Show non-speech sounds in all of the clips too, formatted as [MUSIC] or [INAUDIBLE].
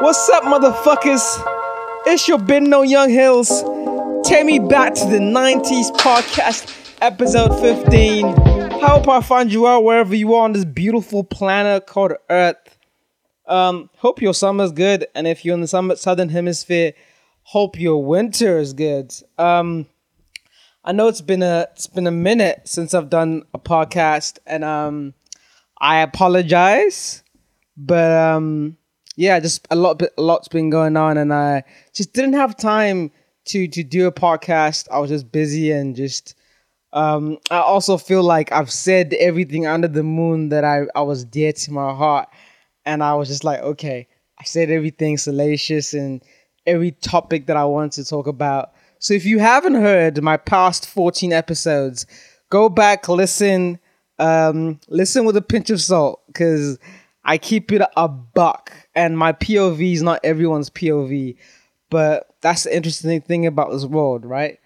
What's up, motherfuckers? It's your Ben No Young Hills. Take me back to the 90s podcast, episode 15. I hope I find you out wherever you are on this beautiful planet called Earth. Um, hope your summer's good, and if you're in the southern hemisphere, hope your winter is good. Um, I know it's been a it's been a minute since I've done a podcast, and um, I apologize, but um, yeah, just a lot, a lot's been going on, and I just didn't have time to to do a podcast. I was just busy and just. Um, I also feel like I've said everything under the moon that I, I was dear to my heart, and I was just like, okay, I said everything salacious and every topic that I wanted to talk about. So if you haven't heard my past 14 episodes, go back, listen, um, listen with a pinch of salt, because I keep it a buck, and my POV is not everyone's POV, but that's the interesting thing about this world, right?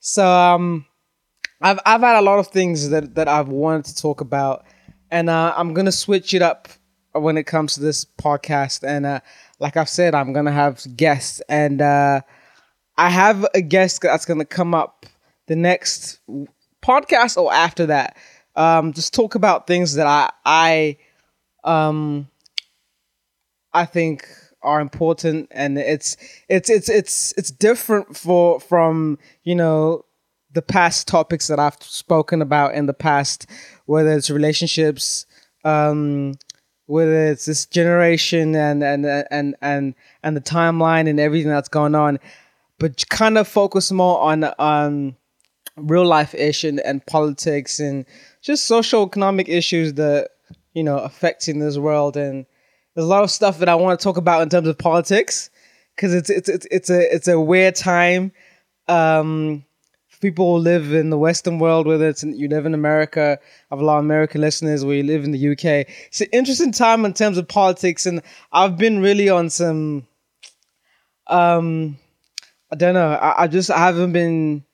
So um, I've I've had a lot of things that that I've wanted to talk about, and uh, I'm gonna switch it up when it comes to this podcast. And uh, like I've said, I'm gonna have guests, and uh, I have a guest that's gonna come up the next podcast or after that. Um, just talk about things that I I um I think are important, and it's it's it's it's it's different for from you know the past topics that I've spoken about in the past, whether it's relationships, um, whether it's this generation and and and and and the timeline and everything that's going on, but kind of focus more on um real life ish and, and politics and just social economic issues that you know affecting this world and there's a lot of stuff that I want to talk about in terms of politics because it's it's it's it's a it's a weird time. Um, people who live in the Western world, whether it's in, you live in America, I have a lot of American listeners, you live in the UK. It's an interesting time in terms of politics, and I've been really on some. Um, I don't know. I, I just I haven't been.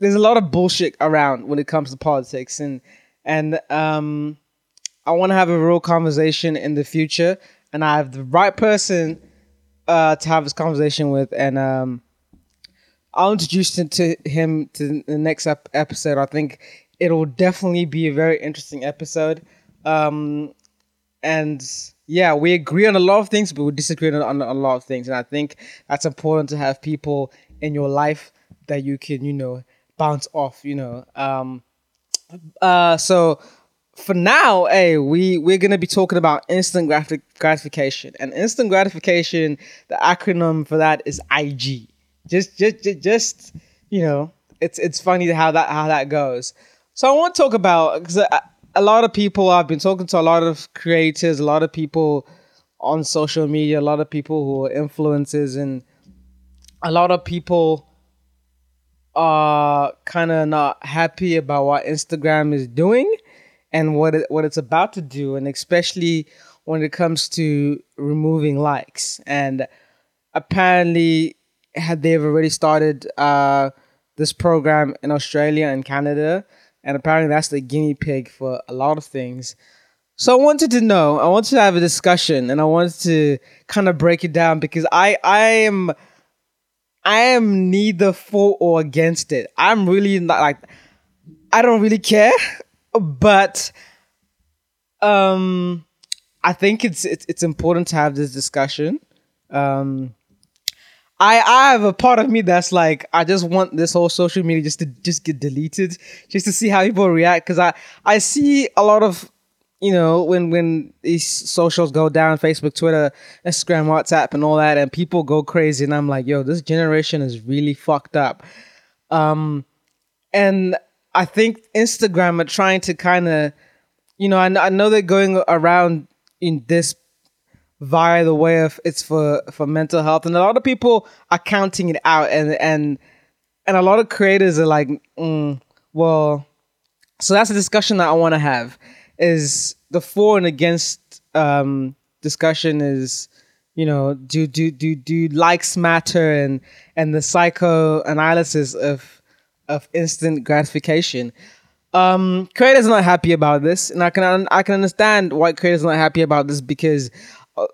There's a lot of bullshit around when it comes to politics, and and um, I want to have a real conversation in the future, and I have the right person uh, to have this conversation with, and um, I'll introduce him to him to the next ep- episode. I think it'll definitely be a very interesting episode. Um, and yeah, we agree on a lot of things, but we disagree on, on, a lot of things. And I think that's important to have people in your life that you can, you know, bounce off, you know. Um, uh, so for now, hey, we we're gonna be talking about instant graphic gratification, and instant gratification. The acronym for that is IG just just just, just you know it's it's funny how that how that goes. So i want to talk about because a, a lot of people i've been talking to a lot of creators a lot of people on social media a lot of people who are influencers and a lot of people are kind of not happy about what instagram is doing and what it, what it's about to do and especially when it comes to removing likes and apparently had they've already started uh, this program in Australia and Canada, and apparently that's the guinea pig for a lot of things. So I wanted to know, I wanted to have a discussion, and I wanted to kind of break it down because I I am I am neither for or against it. I'm really not like I don't really care, but um I think it's it's it's important to have this discussion. Um I I have a part of me that's like I just want this whole social media just to just get deleted just to see how people react because I I see a lot of you know when when these socials go down Facebook Twitter Instagram WhatsApp and all that and people go crazy and I'm like yo this generation is really fucked up um and I think Instagram are trying to kind of you know I, I know they're going around in this via the way of it's for for mental health and a lot of people are counting it out and and and a lot of creators are like mm, well so that's a discussion that i want to have is the for and against um discussion is you know do do do do likes matter and and the psychoanalysis of of instant gratification. Um creators are not happy about this and i can i can understand why creators are not happy about this because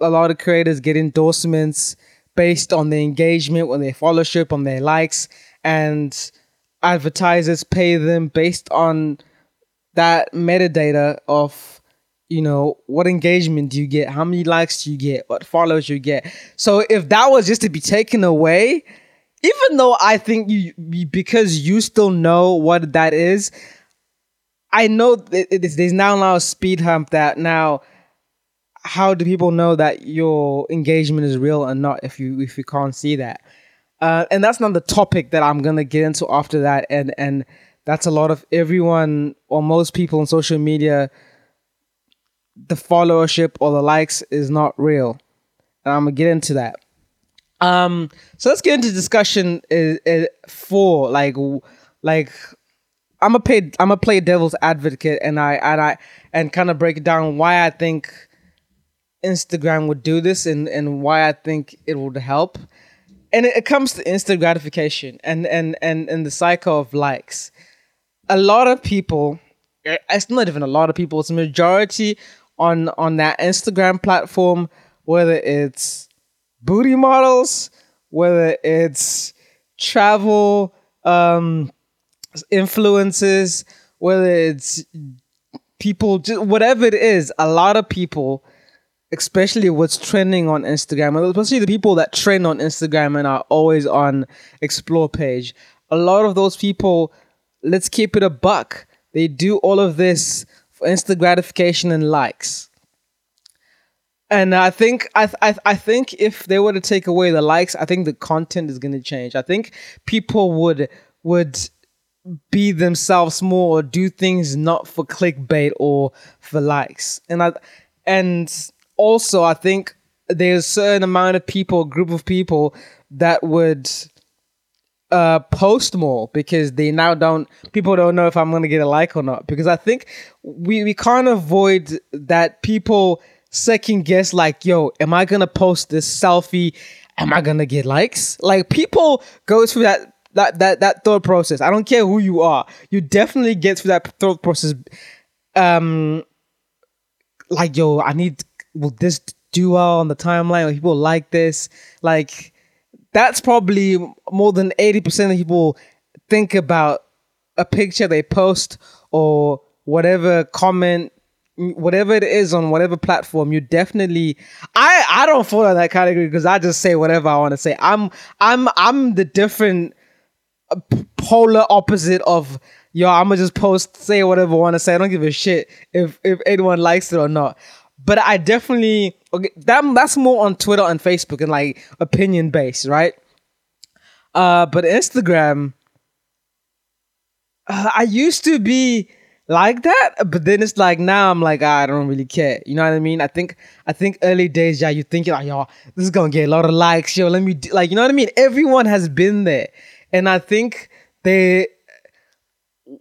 a lot of creators get endorsements based on their engagement, on their followership, on their likes, and advertisers pay them based on that metadata of you know what engagement do you get how many likes do you get what follows you get. So if that was just to be taken away even though i think you because you still know what that is i know there's now now a speed hump that now how do people know that your engagement is real or not if you if you can't see that? Uh, and that's not the topic that i'm gonna get into after that and and that's a lot of everyone or most people on social media the followership or the likes is not real. And i'm gonna get into that um so let's get into discussion is, uh, uh, for like like i'm a play i'm a play devil's advocate and i and i and kind of break down why i think instagram would do this and and why i think it would help. And it, it comes to instant gratification and and and and the cycle of likes. A lot of people eh, it's not even a lot of people it's a majority on on that instagram platform whether it's booty models whether it's travel um influences whether it's people just whatever it is a lot of people especially what's trending on instagram especially the people that trend on instagram and are always on explore page a lot of those people let's keep it a buck. They do all of this for instant gratification and likes. And I think I, I I think if they were to take away the likes, I think the content is going to change. I think people would would be themselves more or do things not for clickbait or for likes. And I and also I think there's a certain amount of people, group of people that would uh, post more because they now don't people don't know if I'm gonna get a like or not because I think we we can't avoid that people second guess like yo am I gonna post this selfie? Am I gonna get likes? Like people go through that that that that thought process. I don't care who you are. You definitely get through that thought process. Um like yo I need will this do well on the timeline? Or people like this? Like that's probably more than 80% of people think about a picture they post or whatever comment whatever it is on whatever platform you definitely i i don't fall in that category because i just say whatever i want to say. I'm i'm i'm the different uh, polar opposite of yo i'm gonna just post say whatever i want to say. I don't give a shit if if anyone likes it or not. But I definitely okay, that that's more on Twitter and Facebook and like opinion based, right? Uh, but Instagram, uh, I used to be like that, but then it's like now I'm like ah, I don't really care. You know what I mean? I think I think early days, yeah, you think like yo, this is gonna get a lot of likes, yo. Let me do, like you know what I mean? Everyone has been there, and I think they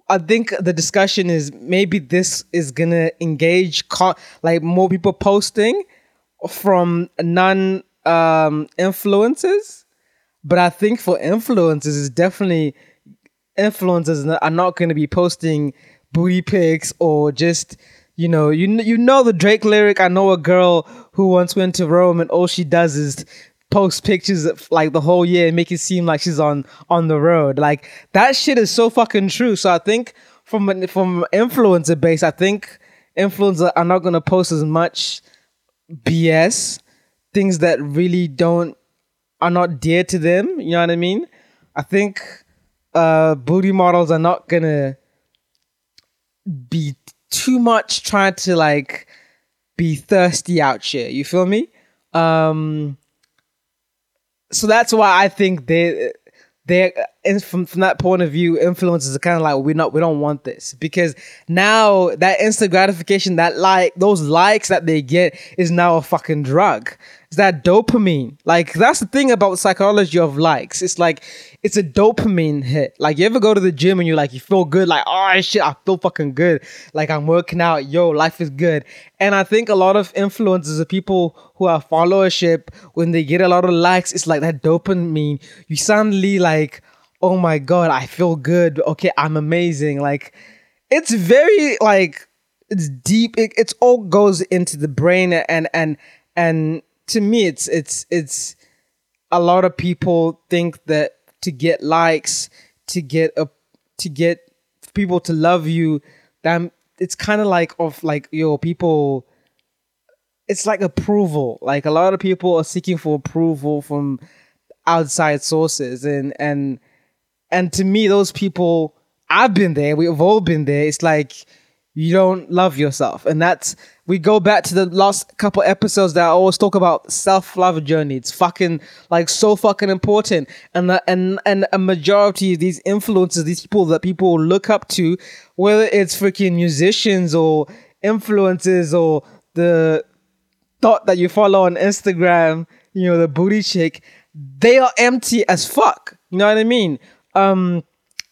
I think the discussion is maybe this is gonna engage co- like more people posting from non um, influencers, but I think for influencers, it's definitely influencers are not going to be posting booty pics or just you know you you know the Drake lyric. I know a girl who once went to Rome and all she does is post pictures of, like the whole year and make it seem like she's on on the road. Like that shit is so fucking true. So I think from from influencer base, I think influencers are not gonna post as much BS things that really don't are not dear to them. You know what I mean? I think uh booty models are not gonna be too much trying to like be thirsty out here. You feel me? Um so that's why I think they they from from that point of view, influencers are kind of like we're not we don't want this because now that instant gratification, that like those likes that they get is now a fucking drug. It's that dopamine. Like that's the thing about psychology of likes. It's like it's a dopamine hit. Like you ever go to the gym and you're like you feel good, like oh shit, I feel fucking good. Like I'm working out, yo, life is good. And I think a lot of influencers are people who have followership when they get a lot of likes. It's like that dopamine. You suddenly like, oh my god, I feel good. Okay, I'm amazing. Like it's very like it's deep. It it's all goes into the brain and and and to me it's it's it's a lot of people think that to get likes to get a to get people to love you that it's kind of like of like yo people it's like approval. Like a lot of people are seeking for approval from outside sources and and and to me those people i've been there we've all been there. It's like you don't love yourself and that's we go back to the last couple episodes that I always talk about self-love journey. It's fucking like so fucking important. And the, and and a majority of these influencers, these people that people look up to, whether it's freaking musicians or influencers or the thought that you follow on Instagram, you know, the booty chick, they are empty as fuck. You know what I mean? Um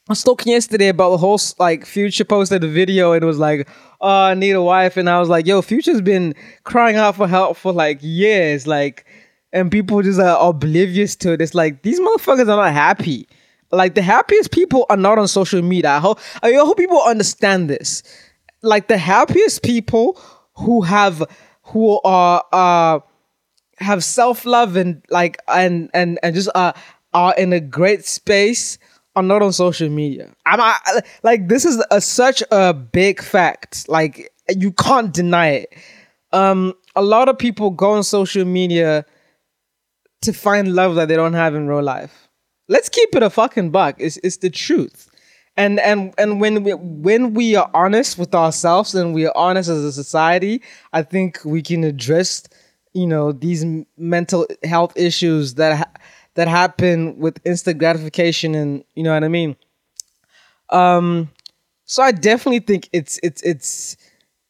I was talking yesterday about the whole like Future posted a video and it was like, "Oh, I need a wife," and I was like, "Yo, Future's been crying out for help for like years, like, and people just are oblivious to it. It's like these motherfuckers are not happy. Like the happiest people are not on social media. I hope I hope people understand this. Like the happiest people who have who are uh have self love and like and and and just uh are in a great space." Are not on social media. I'm I, like this is a, such a big fact. Like you can't deny it. Um, a lot of people go on social media to find love that they don't have in real life. Let's keep it a fucking buck. It's it's the truth. And and and when we when we are honest with ourselves and we are honest as a society, I think we can address you know these mental health issues that ha- that happen with instant gratification and you know what I mean. Um, so I definitely think it's it's it's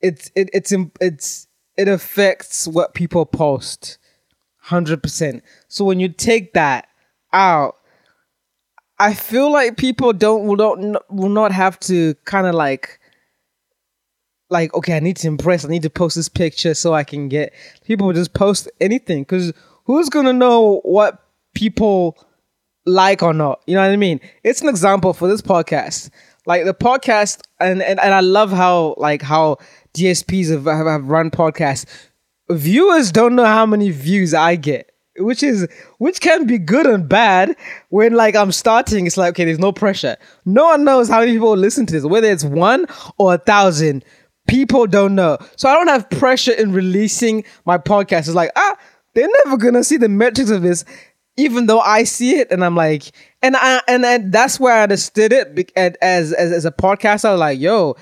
it's it, it's it's it affects what people post, hundred percent. So when you take that out, I feel like people don't will don't will not have to kind of like like okay, I need to impress. I need to post this picture so I can get people will just post anything because who's gonna know what people like or not. You know what I mean? It's an example for this podcast. Like the podcast, and and, and I love how like how DSPs have, have, have run podcasts. Viewers don't know how many views I get, which is which can be good and bad. When like I'm starting, it's like okay, there's no pressure. No one knows how many people listen to this, whether it's one or a thousand. People don't know, so I don't have pressure in releasing my podcast. It's like ah, they're never gonna see the metrics of this even though I see it and I'm like, and I and, and that's where I understood it as as as a podcast. I was like, yo,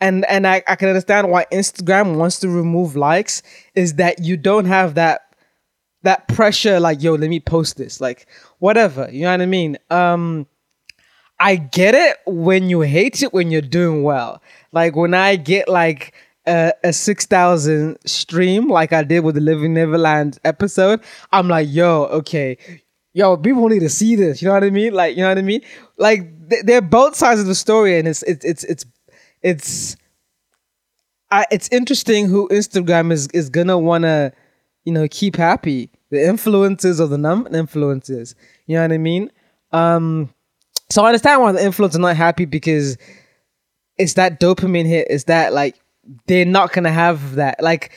and and I, I can understand why Instagram wants to remove likes is that you don't have that that pressure like yo let me post this like whatever you know what I mean um I get it when you hate it when you're doing well like when I get like a, a 6000 stream like I did with the Leaving Neverland episode, I'm like, yo, okay, yo, people need to see this. You know what I mean? Like, you know what I mean? Like, they're both sides of the story, and it's it's it's it's it's. I, it's interesting who Instagram is is gonna wanna, you know, keep happy. The influences or the non influences. You know what I mean? Um, so I understand why the influencers are not happy because it's that dopamine hit. Is that like they're not gonna have that. Like,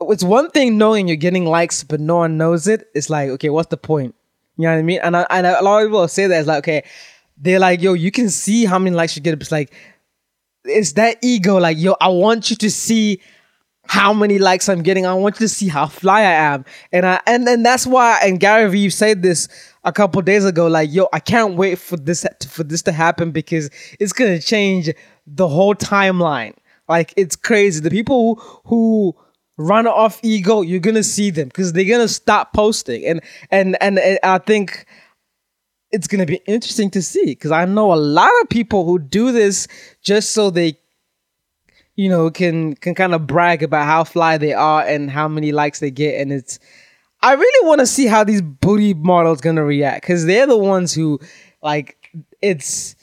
it's one thing knowing you're getting likes, but no one knows it. It's like, okay, what's the point? You know what I mean? And I, and a lot of people say that it's like, okay, they're like, yo, you can see how many likes you get. It's like, it's that ego. Like, yo, I want you to see how many likes I'm getting. I want you to see how fly I am. And I and and that's why. And Gary Vee said this a couple days ago. Like, yo, I can't wait for this for this to happen because it's gonna change the whole timeline. Like, it's crazy. The people who, who run off ego, you're gonna see them because they're gonna stop posting, and and and, and I think it's gonna be interesting to see because I know a lot of people who do this just so they, you know, can can kind of brag about how fly they are and how many likes they get, and it's. I really want to see how these booty models gonna react because they're the ones who, like, it's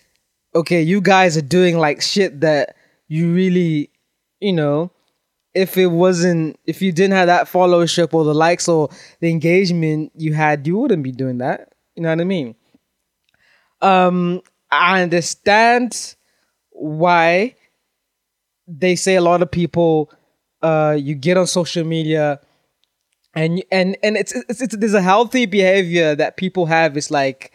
okay. You guys are doing like shit that you really, you know, if it wasn't if you didn't have that followership or the likes or the engagement you had, you wouldn't be doing that. You know what I mean? Um, I understand why they say a lot of people uh you get on social media and and and it's, it's it's there's a healthy behavior that people have. It's like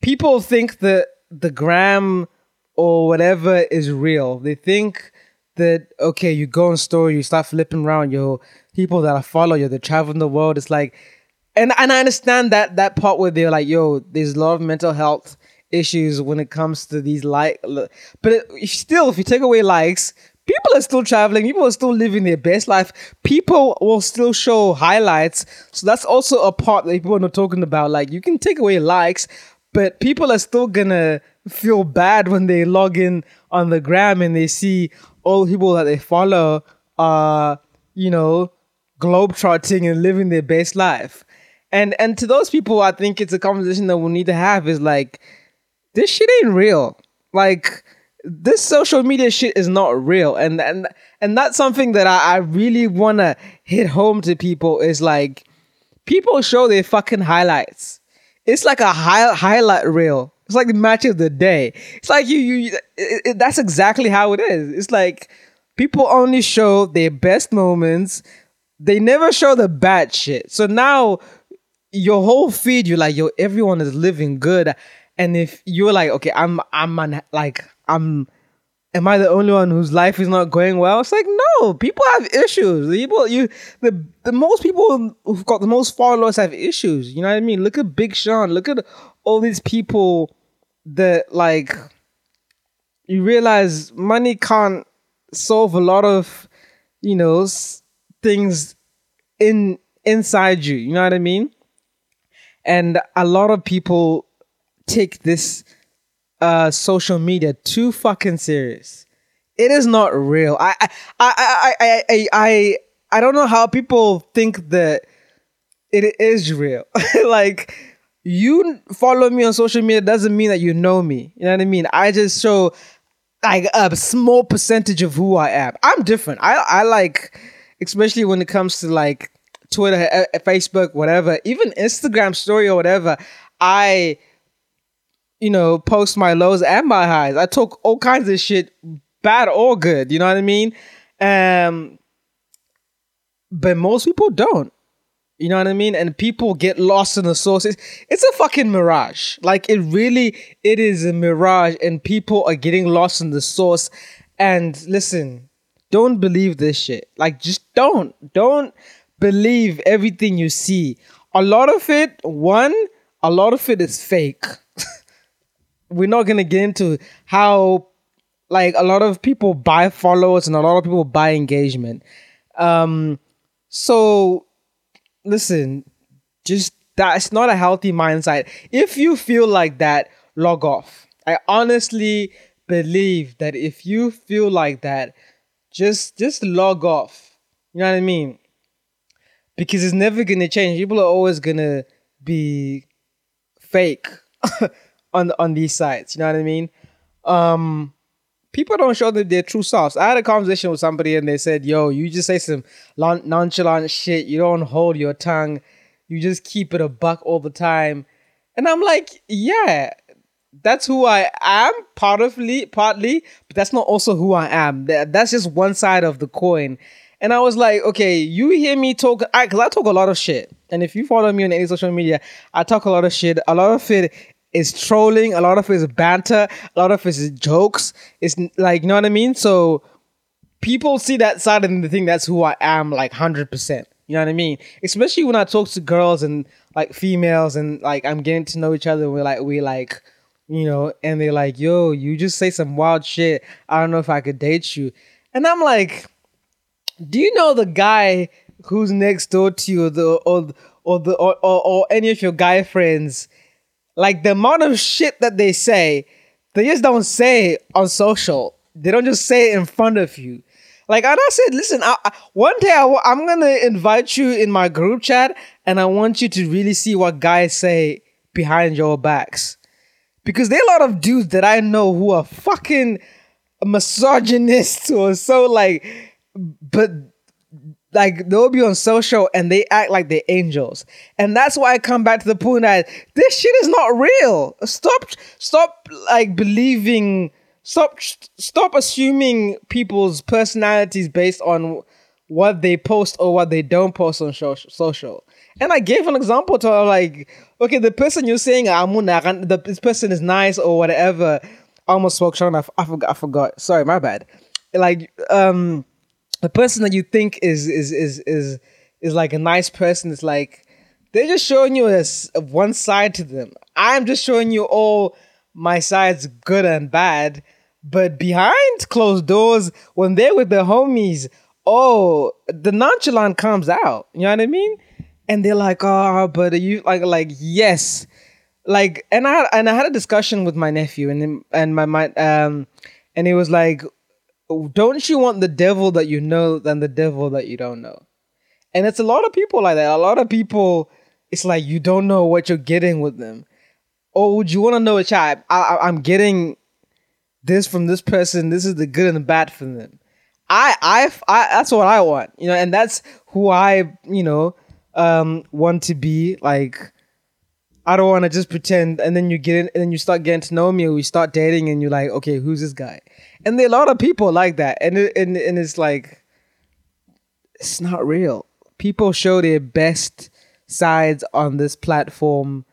people think that the gram or whatever is real. They think that okay, you go on story, you start flipping around your people that I follow you, they travel in the world. It's like, and and I understand that that part where they're like, yo, there's a lot of mental health issues when it comes to these like, but it, still, if you take away likes, people are still traveling people are still living their best life people will still show highlights so that's also a part that people are not talking about like you can take away likes but people are still gonna feel bad when they log in on the gram and they see all the people that they follow are you know globetrotting and living their best life. And and to those people i think it's a conversation that we need to have is like this shit ain't real. Like this social media shit is not real. And and and that's something that i, I really want to hit home to people is like people show their fucking highlights. It's like a high, highlight reel it's like the match of the day it's like you you it, it, that's exactly how it is it's like people only show their best moments they never show the bad shit so now your whole feed you're like yo everyone is living good and if you're like okay i'm i'm like I'm am I the only one whose life is not going well? It's like no, people have issues. People you the the most people who've got the most followers have issues. You know what I mean? Look at Big Sean. Look at all these people that like you realize money can't solve a lot of you know things in inside you. You know what I mean? And a lot of people take this uh, social media too fucking serious. It is not real. I I I I I I, I don't know how people think that it is real. [LAUGHS] like you follow me on social media doesn't mean that you know me. You know what I mean? I just show like a small percentage of who I am. I'm different. I I like especially when it comes to like Twitter, Facebook, whatever, even Instagram story or whatever. I you know, post my lows and my highs. I talk all kinds of shit, bad or good. You know what I mean? Um, but most people don't. You know what I mean? And people get lost in the sources. It's a fucking mirage. Like it really, it is a mirage, and people are getting lost in the source. And listen, don't believe this shit. Like just don't, don't believe everything you see. A lot of it, one, a lot of it is fake [LAUGHS] we're not gonna get into how like a lot of people buy followers and a lot of people buy engagement. Um, so listen, just that's not a healthy mindset. If you feel like that, log off. I honestly believe that if you feel like that, just just log off. You know what I mean? Because it's never gonna change. People are always gonna be fake. [LAUGHS] on on these sites. You know what I mean? Um, people don't show their, their true selves. I had a conversation with somebody and they said, "Yo, you just say some nonchalant shit. You don't hold your tongue. You just keep it a buck all the time." And I'm like, "Yeah, that's who I am, partly, partly, but that's not also who I am. That's just one side of the coin." And I was like, okay, you hear me talk, I, cause I talk a lot of shit. And if you follow me on any social media, I talk a lot of shit. A lot of it is trolling, a lot of his banter, a lot of his jokes. It's like, you know what I mean? So people see that side and they think that's who I am, like 100%. You know what I mean? Especially when I talk to girls and like females and like I'm getting to know each other. We're like, we like, you know, and they're like, yo, you just say some wild shit. I don't know if I could date you. And I'm like, do you know the guy who's next door to you or the, or, or the, or, or, or any of your guy friends like the amount of shit that they say, they just don't say on social. They don't just say it in front of you. Like and I said, listen, I, I, one day I'm gonna invite you in my group chat, and I want you to really see what guys say behind your backs, because there are a lot of dudes that I know who are fucking misogynists [LAUGHS] or so like, but like they'll be on social and they act like they're angels. And that's why I come back to the point that this shit is not real. Stop stop like believing stop stop assuming people's personalities based on what they post or what they don't post on social. And I gave an example to like, okay, the person you're saying, the, this person is nice or whatever. I almost spoke Sean. I forgot. I forgot. Sorry, my bad. Like, um, the person that you think is is is is is like a nice person is like they're just showing you a, a one side to them. I'm just showing you all my sides, good and bad. But behind closed doors, when they're with their homies, oh, the nonchalant comes out. You know what I mean? And they're like, oh, but you like like yes. Like and I and I had a discussion with my nephew and and my my um and he was like, Don't you want the devil that you know than the devil that you don't know? And it's a lot of people like that. A lot of people, it's like you don't know what you're getting with them. Or would you want to know a child? I, I'm getting this from this person. This is the good and the bad for them. I, I, I, that's what I want, you know, and that's who I, you know, um, want to be. Like, I don't want to just pretend, and then you get in, and then you start getting to know me, or we start dating, and you're like, okay, who's this guy? And there are a lot of people like that, and it, and and it's like, it's not real. People show their best sides on this platform.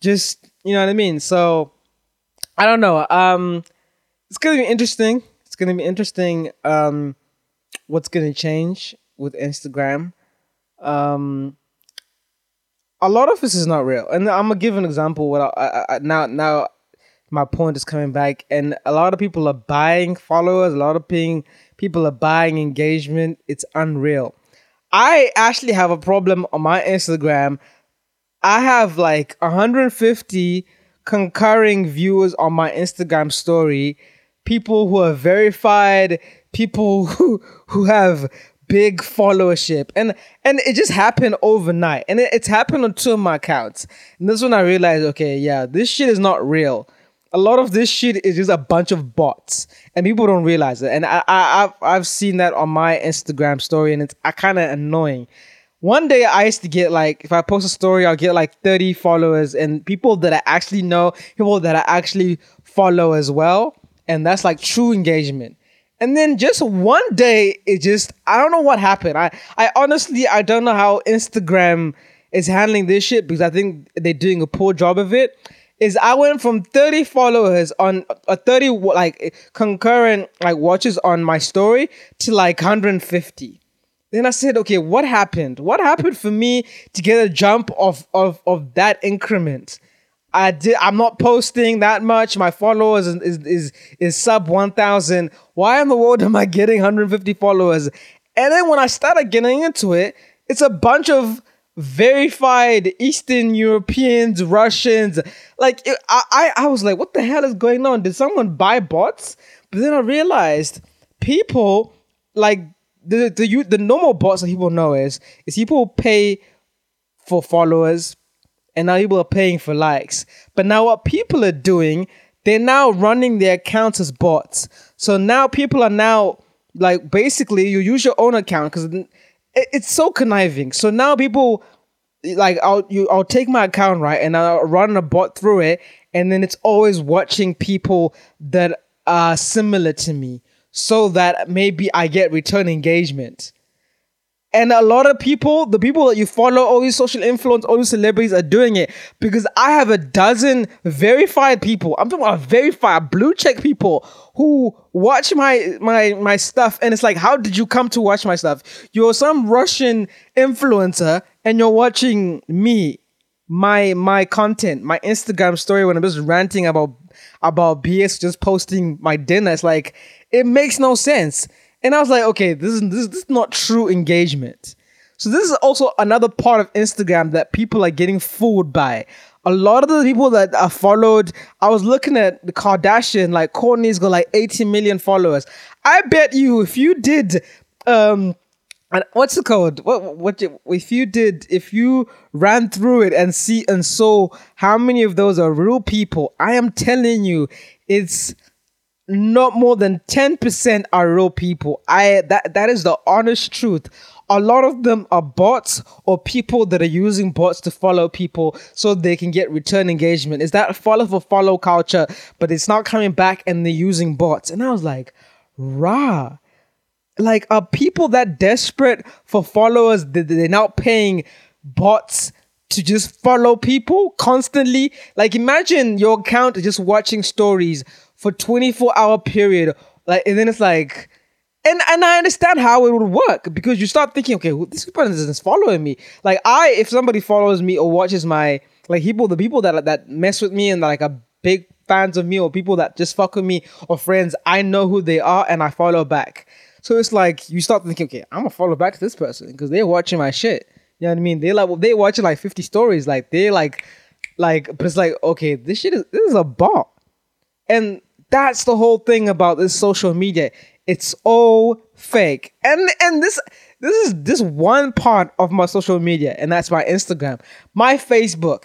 Just you know what I mean. So I don't know. Um, it's gonna be interesting. It's gonna be interesting. Um, what's gonna change with Instagram? Um, a lot of this is not real, and I'm gonna give an example. What I, I, now now my point is coming back, and a lot of people are buying followers. A lot of being people are buying engagement. It's unreal. I actually have a problem on my Instagram. I have like 150 concurring viewers on my Instagram story, people who are verified, people [LAUGHS] who who have big followership and and it just happened overnight and it, it's happened on two of my accounts and this when i realized okay yeah this shit is not real a lot of this shit is just a bunch of bots and people don't realize it and i, I have I've seen that on my instagram story and it's kind of annoying one day I used to get like if I post a story, I'll get like 30 followers and people that I actually know, people that I actually follow as well. And that's like true engagement. And then just one day, it just I don't know what happened. I I honestly I don't know how Instagram is handling this shit because I think they're doing a poor job of it. Is I went from 30 followers on a 30 like concurrent like watches on my story to like 150 then I said, okay, what happened? What happened for me to get a jump of of of that increment? I did. I'm not posting that much. My followers is is is, is sub one thousand. Why in the world am I getting 150 followers? And then when I started getting into it, it's a bunch of verified Eastern Europeans, Russians. Like it, I, I, was like, what the hell is going on? Did someone buy bots? But then I realized people like the the the normal bots that people know is is people pay for followers and now people are paying for likes. But now what people are doing, they're now running their accounts as bots. So now people are now like basically you use your own account because it's so conniving. So now people like I'll you I'll take my account right and I'll run a bot through it and then it's always watching people that are similar to me so that maybe I get return engagement. And a lot of people, the people that you follow, all these social influence, all these celebrities are doing it because I have a dozen verified people. I'm talking about verified blue check people who watch my my my stuff, and it's like, how did you come to watch my stuff? You're some Russian influencer, and you're watching me, my my content, my Instagram story when I'm just ranting about about BS, just posting my dinner. It's like it makes no sense. And I was like, okay, this is this, is, this is not true engagement. So this is also another part of Instagram that people are getting fooled by. A lot of the people that are followed, I was looking at the Kardashian, like Kourtney's got like 80 million followers. I bet you if you did um and what's the code? What what if you did if you ran through it and see and saw how many of those are real people? I am telling you, it's not more than 10% are real people. I that that is the honest truth. A lot of them are bots or people that are using bots to follow people so they can get return engagement. Is that follow for follow culture, but it's not coming back and they're using bots. And I was like, rah. like are people that desperate for followers that they're not paying bots to just follow people constantly like imagine your account just watching stories for 24 hour period like and then it's like and and I understand how it would work because you start thinking, okay, well, this person is following me. Like I, if somebody follows me or watches my like people, the people that that mess with me and like are big fans of me or people that just fuck with me or friends, I know who they are and I follow back. So it's like you start thinking, okay, I'm gonna follow back to this person because they're watching my shit. You know what I mean? They like they watching like 50 stories, like they like like, but it's like, okay, this shit is this is a bot. And that's the whole thing about this social media. It's all fake. And and this this is this one part of my social media, and that's my Instagram. My Facebook.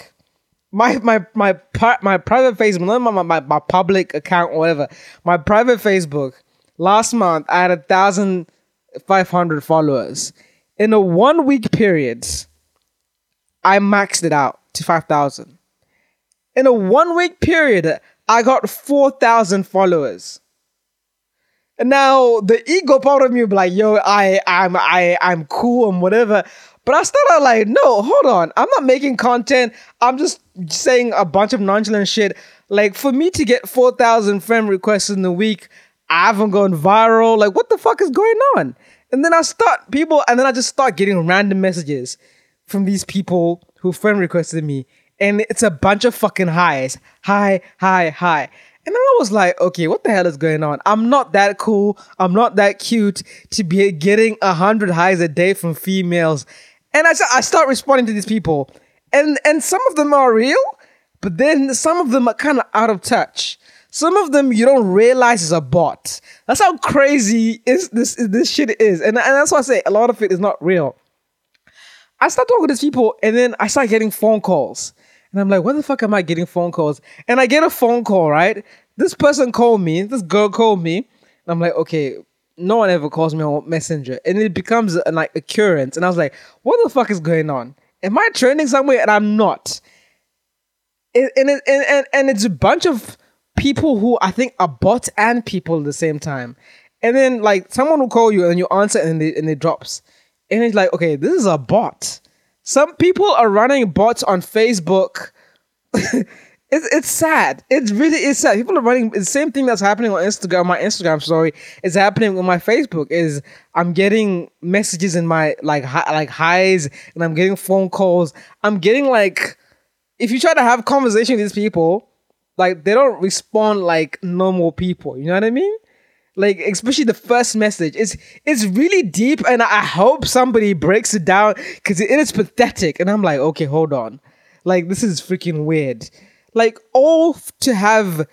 My my my my private Facebook, my, my, my public account or whatever. My private Facebook. Last month I had a thousand five hundred followers. In a one week period, I maxed it out to five thousand. In a one week period, I got four thousand followers. And now the ego part of me be like, yo, I, I'm, I, I'm cool and whatever. But I started like, no, hold on. I'm not making content. I'm just saying a bunch of nonchalant shit. Like for me to get 4,000 friend requests in a week, I haven't gone viral. Like what the fuck is going on? And then I start people, and then I just start getting random messages from these people who friend requested me. And it's a bunch of fucking highs. Hi, hi, hi. And I was like, okay, what the hell is going on? I'm not that cool. I'm not that cute to be getting a hundred highs a day from females. And I, I start responding to these people. And and some of them are real, but then some of them are kind of out of touch. Some of them you don't realize is a bot. That's how crazy is this this shit is. And, and that's why I say a lot of it is not real. I start talking to these people and then I start getting phone calls. And I'm like, what the fuck am I getting phone calls? And I get a phone call, right? This person called me, this girl called me. And I'm like, okay, no one ever calls me on Messenger. And it becomes a, like occurrence. And I was like, what the fuck is going on? Am I trending somewhere? And I'm not. And, and, and, and, and it's a bunch of people who I think are bots and people at the same time. And then like someone will call you and you answer and it, and it drops. And it's like, okay, this is a bot. Some people are running bots on Facebook. [LAUGHS] it's it's sad. It really is sad. People are running the same thing that's happening on Instagram. My Instagram story is happening on my Facebook. Is I'm getting messages in my like hi, like highs, and I'm getting phone calls. I'm getting like, if you try to have conversation with these people, like they don't respond like normal people. You know what I mean? Like especially the first message it's it's really deep and i hope somebody breaks it down because it is pathetic and i'm like okay hold on like this is freaking weird like all to have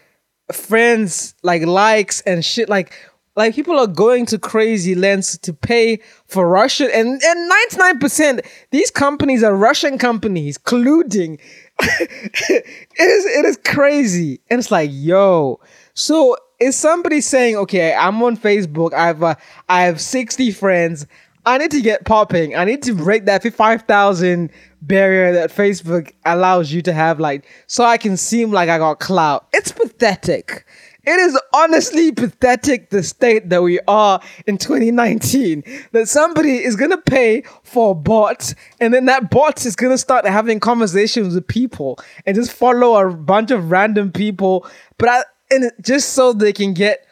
friends like likes and shit like like people are going to crazy lengths to pay for Russian and and 99% these companies are Russian companies colluding. [LAUGHS] it is it is crazy. And it's like, yo. So is somebody saying, okay, I'm on Facebook, I have uh, I have 60 friends, I need to get popping, I need to break that 5,000 barrier that Facebook allows you to have, like, so I can seem like I got clout. It's pathetic. It is honestly pathetic the state that we are in 2019. That somebody is gonna pay for a bot, and then that bot is gonna start having conversations with people and just follow a bunch of random people. But I, and just so they can get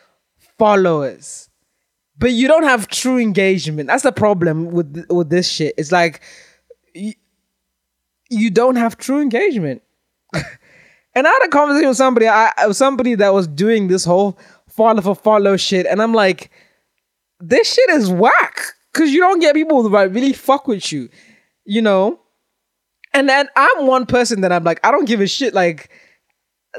followers. But you don't have true engagement. That's the problem with with this shit. It's like you, you don't have true engagement. [LAUGHS] and I had a conversation with somebody, I somebody that was doing this whole follow for follow shit, and I'm like, this shit is whack because you don't get people that really fuck with you, you know. And then I'm one person that I'm like, I don't give a shit. Like,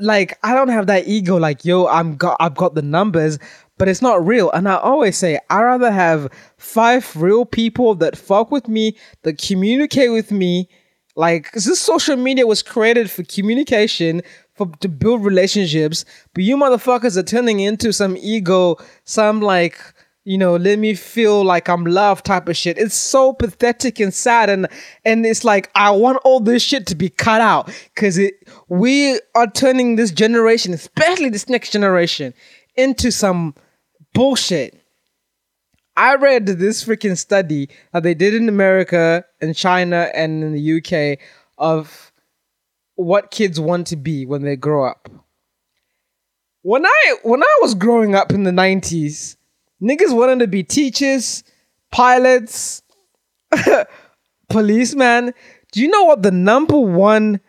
like I don't have that ego like yo I'm got I've got the numbers but it's not real. And I always say I rather have five real people that fuck with me that communicate with me. Like this social media was created for communication for to build relationships but you motherfuckers are turning into some ego some like you know, let me feel like I'm loved type of shit. It's so pathetic and sad and and it's like I want all this shit to be cut out cuz it we are turning this generation, especially this next generation, into some bullshit. I read this freaking study that they did in America and China and in the UK of what kids want to be when they grow up. When I when I was growing up in the 90s, niggas wanted to be teachers, pilots, [LAUGHS] policemen. Do you know what the number one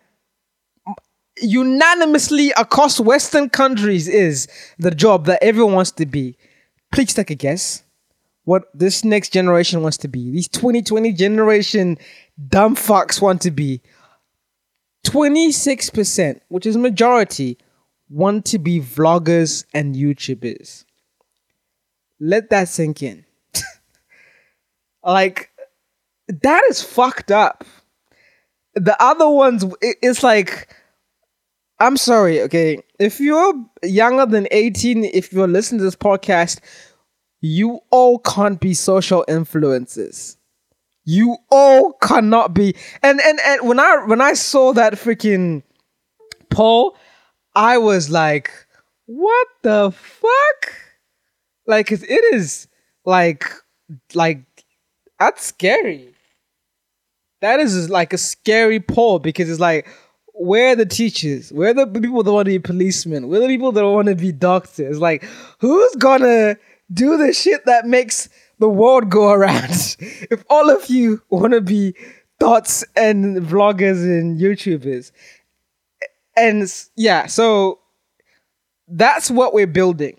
unanimously across Western countries is the job that everyone wants to be? Please take a guess what this next generation wants to be. These 2020 generation dumb fucks want to be. 26%, which is majority, want to be vloggers and YouTubers. Let that sink in. [LAUGHS] like, that is fucked up. The other ones, it's like, I'm sorry, okay. If you're younger than 18, if you're listening to this podcast, you all can't be social influences. You all cannot be. And and and when I when I saw that freaking poll, I was like, what the fuck? Like it is like like that's scary. That is like a scary poll because it's like where are the teachers? Where are the people that want to be policemen? Where are the people that want to be doctors? Like, who's gonna do the shit that makes the world go [LAUGHS] around. if all of you want to be thoughts and vloggers and YouTubers, and yeah, so that's what we're building.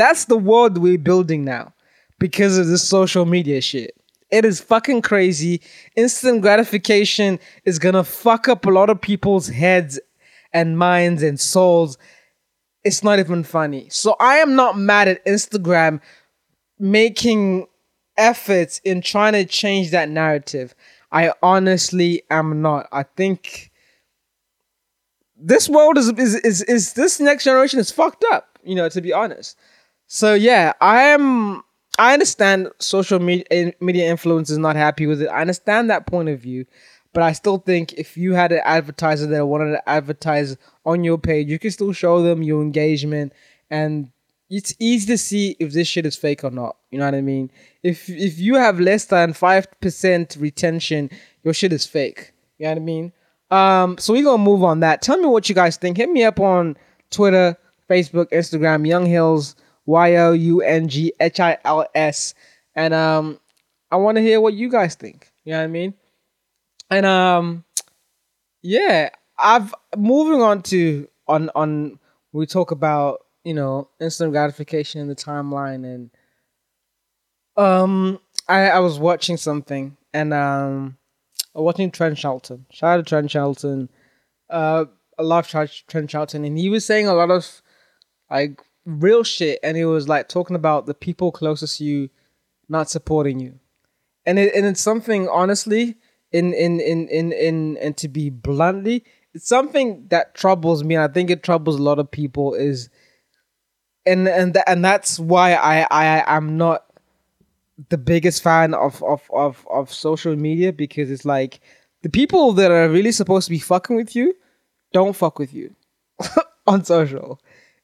That's the world we're building now because of this social media shit. It is fucking crazy. Instant gratification is gonna fuck up a lot of people's heads and minds and souls it's not even funny. So I am not mad at Instagram making efforts in trying to change that narrative. I honestly am not. I think this world is is is, is this next generation is fucked up, you know, to be honest. So yeah, I am I understand social media media influence is not happy with it. I understand that point of view. But I still think if you had an advertiser that wanted to advertise on your page, you can still show them your engagement and it's easy to see if this shit is fake or not. You know what I mean? If if you have less than five percent retention, your shit is fake. You know what I mean? Um, so we're gonna move on that. Tell me what you guys think. Hit me up on Twitter, Facebook, Instagram, Young Hills, Y O U N G H I L S. And um I wanna hear what you guys think. You know what I mean? And um, yeah, I've moving on to on on we talk about you know instant gratification in the timeline and um I I was watching something and um watching Trent Shelton. Shout out to Trent Shelton. Uh, I love Trent Shelton, and he was saying a lot of like real shit, and it was like talking about the people closest to you not supporting you, and it and it's something honestly in in in in in and to be bluntly, it's something that troubles me. And I think it troubles a lot of people. Is and and th- and that's why I I am not the biggest fan of of of of social media because it's like the people that are really supposed to be fucking with you don't fuck with you [LAUGHS] on social.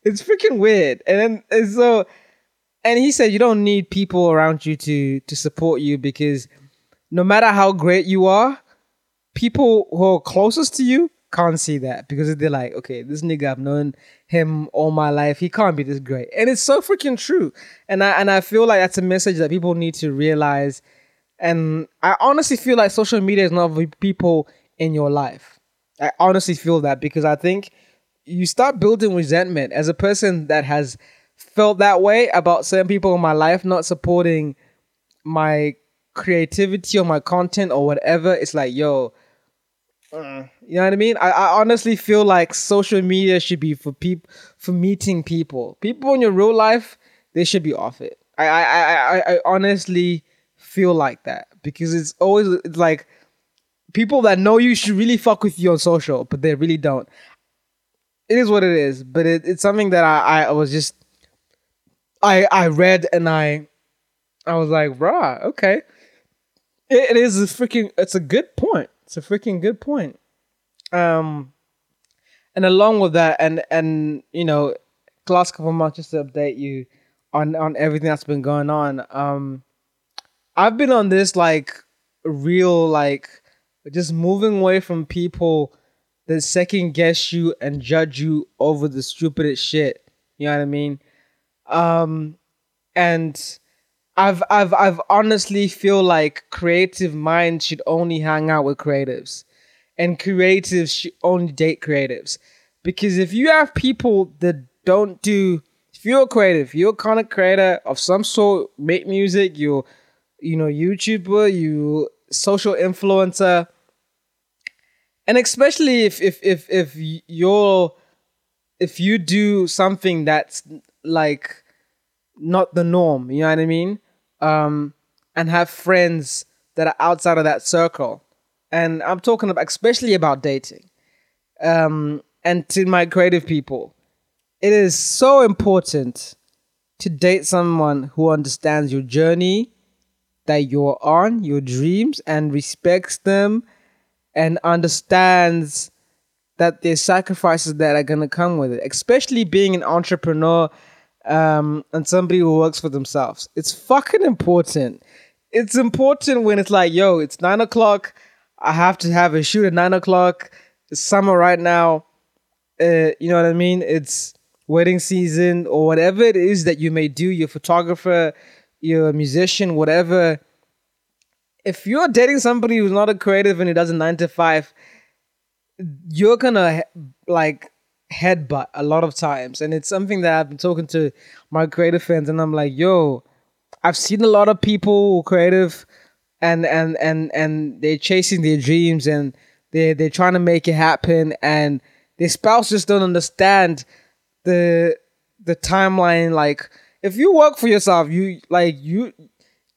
It's freaking weird. And then and so and he said you don't need people around you to to support you because no matter how great you are, people who are closest to you can't see that because they're like, okay, this nigga I've known him all my life. He can't be this great. And it's so freaking true. And I and I feel like that's a message that people need to realize. And I honestly feel like social media is not for people in your life. I honestly feel that because I think you start building resentment as a person that has felt that way about certain people in my life not supporting my creativity or my content or whatever, it's like, yo, uh, you know what I mean? I, I honestly feel like social media should be for people for meeting people. People in your real life, they should be off it. I I I, I honestly feel like that because it's always it's like people that know you should really fuck with you on social, but they really don't. It is what it is, but it, it's something that I, I was just I I read and I I was like, rah, okay it is a freaking. It's a good point. It's a freaking good point. Um, and along with that, and and you know, last couple months just to update you on on everything that's been going on. Um, I've been on this like real like just moving away from people that second guess you and judge you over the stupidest shit. You know what I mean? Um and I've I've I've honestly feel like creative minds should only hang out with creatives. And creatives should only date creatives. Because if you have people that don't do if you're a creative, you're a content creator of some sort, make music, you're you know, YouTuber, you social influencer, and especially if if if if you're if you do something that's like not the norm, you know what I mean? Um, and have friends that are outside of that circle. And I'm talking about especially about dating. Um, and to my creative people, it is so important to date someone who understands your journey that you're on, your dreams, and respects them and understands that there's sacrifices that are to come with it, especially being an entrepreneur um, and somebody who works for themselves. It's fucking important. It's important when it's like, yo, it's nine o'clock. I have to have a shoot at nine o'clock. It's summer right now. Uh, you know what I mean? It's wedding season or whatever it is that you may do. You're a photographer, you're a musician, whatever. If you're dating somebody who's not a creative and he does a nine to five, you're gonna like headbutt a lot of times. And it's something that I've been talking to my creative friends, and I'm like, yo, I've seen a lot of people creative and and and and they're chasing their dreams and they they're trying to make it happen and their spouse just don't understand the the timeline like if you work for yourself you like you